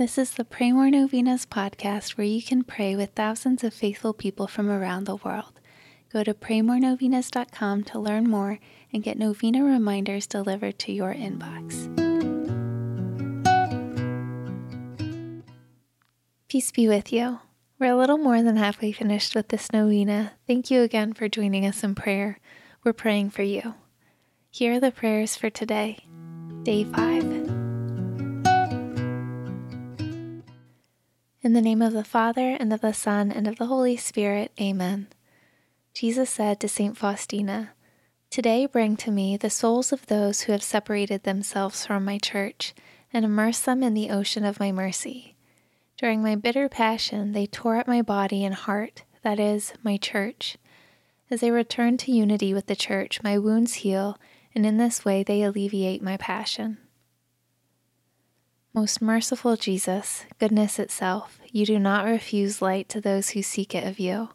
This is the Pray More Novenas podcast where you can pray with thousands of faithful people from around the world. Go to praymorenovenas.com to learn more and get novena reminders delivered to your inbox. Peace be with you. We're a little more than halfway finished with this novena. Thank you again for joining us in prayer. We're praying for you. Here are the prayers for today, day 5. In the name of the Father, and of the Son, and of the Holy Spirit, Amen. Jesus said to St. Faustina, Today bring to me the souls of those who have separated themselves from my church, and immerse them in the ocean of my mercy. During my bitter passion, they tore at my body and heart, that is, my church. As they return to unity with the church, my wounds heal, and in this way they alleviate my passion. Most merciful Jesus, goodness itself, you do not refuse light to those who seek it of you.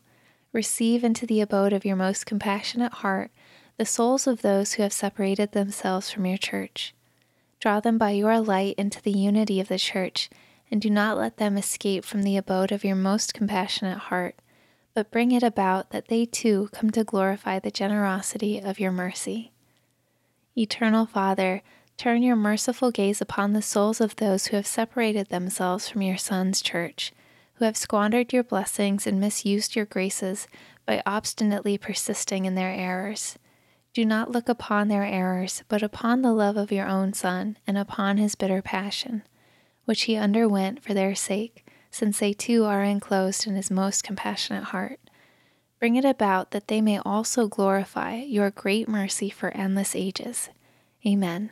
Receive into the abode of your most compassionate heart the souls of those who have separated themselves from your church. Draw them by your light into the unity of the church, and do not let them escape from the abode of your most compassionate heart, but bring it about that they too come to glorify the generosity of your mercy. Eternal Father, Turn your merciful gaze upon the souls of those who have separated themselves from your Son's church, who have squandered your blessings and misused your graces by obstinately persisting in their errors. Do not look upon their errors, but upon the love of your own Son and upon his bitter passion, which he underwent for their sake, since they too are enclosed in his most compassionate heart. Bring it about that they may also glorify your great mercy for endless ages. Amen.